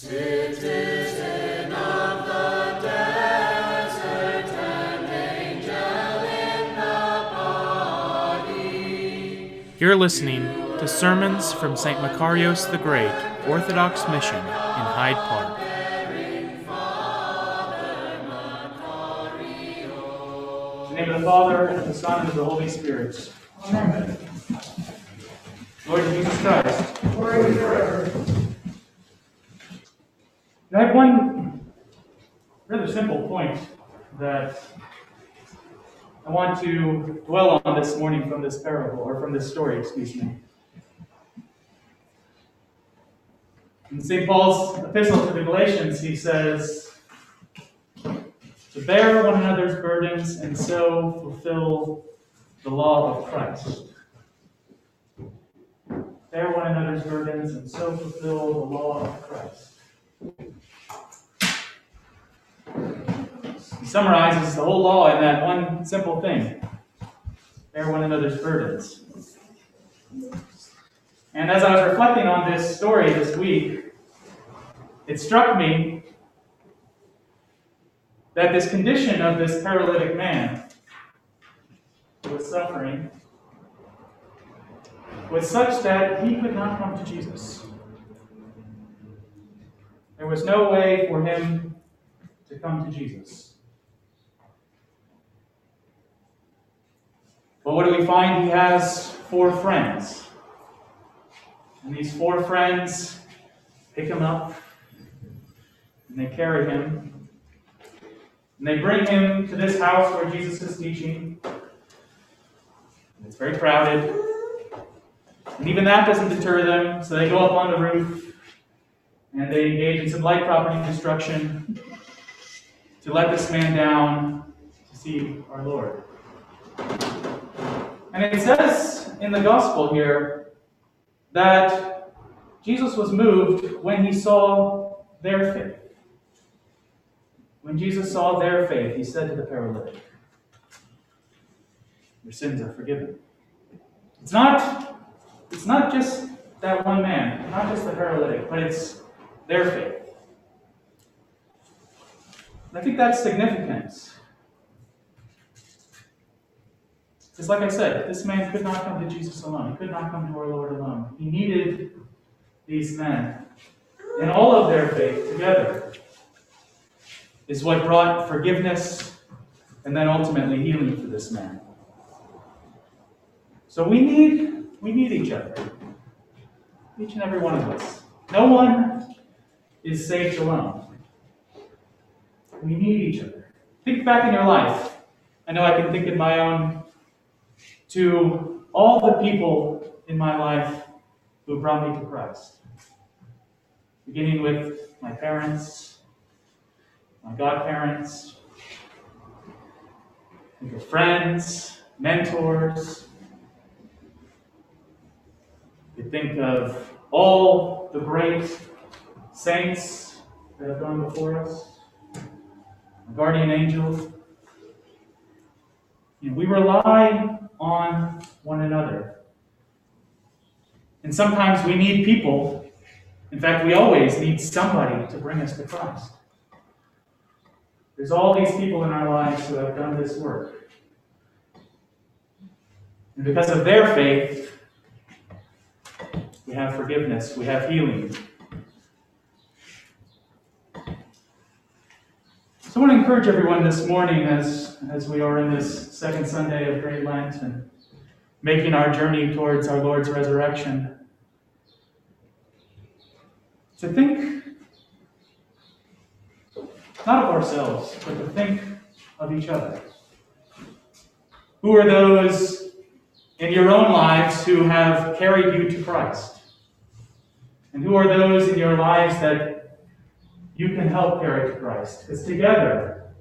You're listening to sermons from St. Macarius the Great Orthodox Mission in Hyde Park. In the name of the Father, and the Son, and of the Holy Spirit. Amen. Lord Jesus Christ. I have one rather simple point that I want to dwell on this morning from this parable, or from this story, excuse me. In St. Paul's epistle to the Galatians, he says, to bear one another's burdens and so fulfill the law of Christ. Bear one another's burdens and so fulfill the law of Christ. Summarizes the whole law in that one simple thing bear one another's burdens. And as I was reflecting on this story this week, it struck me that this condition of this paralytic man who was suffering was such that he could not come to Jesus. There was no way for him to come to Jesus. But what do we find? He has four friends. And these four friends pick him up and they carry him. And they bring him to this house where Jesus is teaching. It's very crowded. And even that doesn't deter them, so they go up on the roof and they engage in some light property construction to let this man down to see our Lord. And it says in the gospel here that Jesus was moved when he saw their faith. When Jesus saw their faith, he said to the paralytic, Your sins are forgiven. It's not, it's not just that one man, not just the paralytic, but it's their faith. I think that's significant. Because, like I said, this man could not come to Jesus alone. He could not come to our Lord alone. He needed these men and all of their faith together is what brought forgiveness and then ultimately healing for this man. So we need we need each other. Each and every one of us. No one is saved alone. We need each other. Think back in your life. I know I can think in my own to all the people in my life who brought me to Christ. Beginning with my parents, my godparents, your friends, mentors. You think of all the great saints that have gone before us, guardian angels. You know, we rely on one another. And sometimes we need people. In fact, we always need somebody to bring us to Christ. There's all these people in our lives who have done this work. And because of their faith, we have forgiveness, we have healing. So I want to encourage everyone this morning as, as we are in this second Sunday of Great Lent and making our journey towards our Lord's resurrection to think not of ourselves, but to think of each other. Who are those in your own lives who have carried you to Christ? And who are those in your lives that you can help carry to Christ? Because together,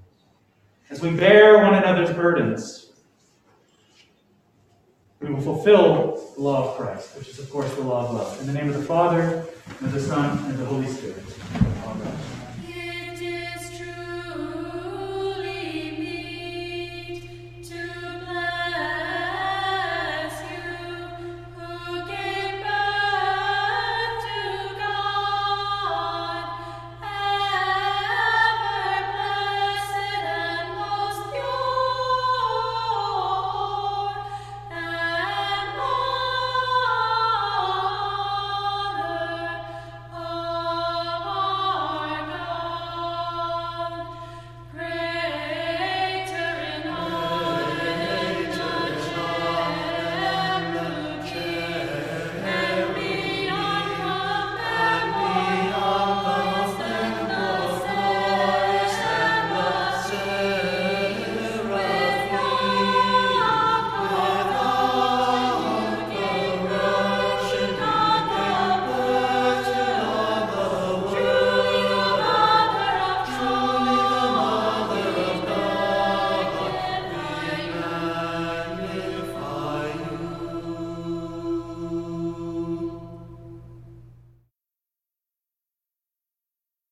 as we bear one another's burdens, we will fulfill the law of Christ, which is, of course, the law of love. In the name of the Father, and of the Son, and of the Holy Spirit.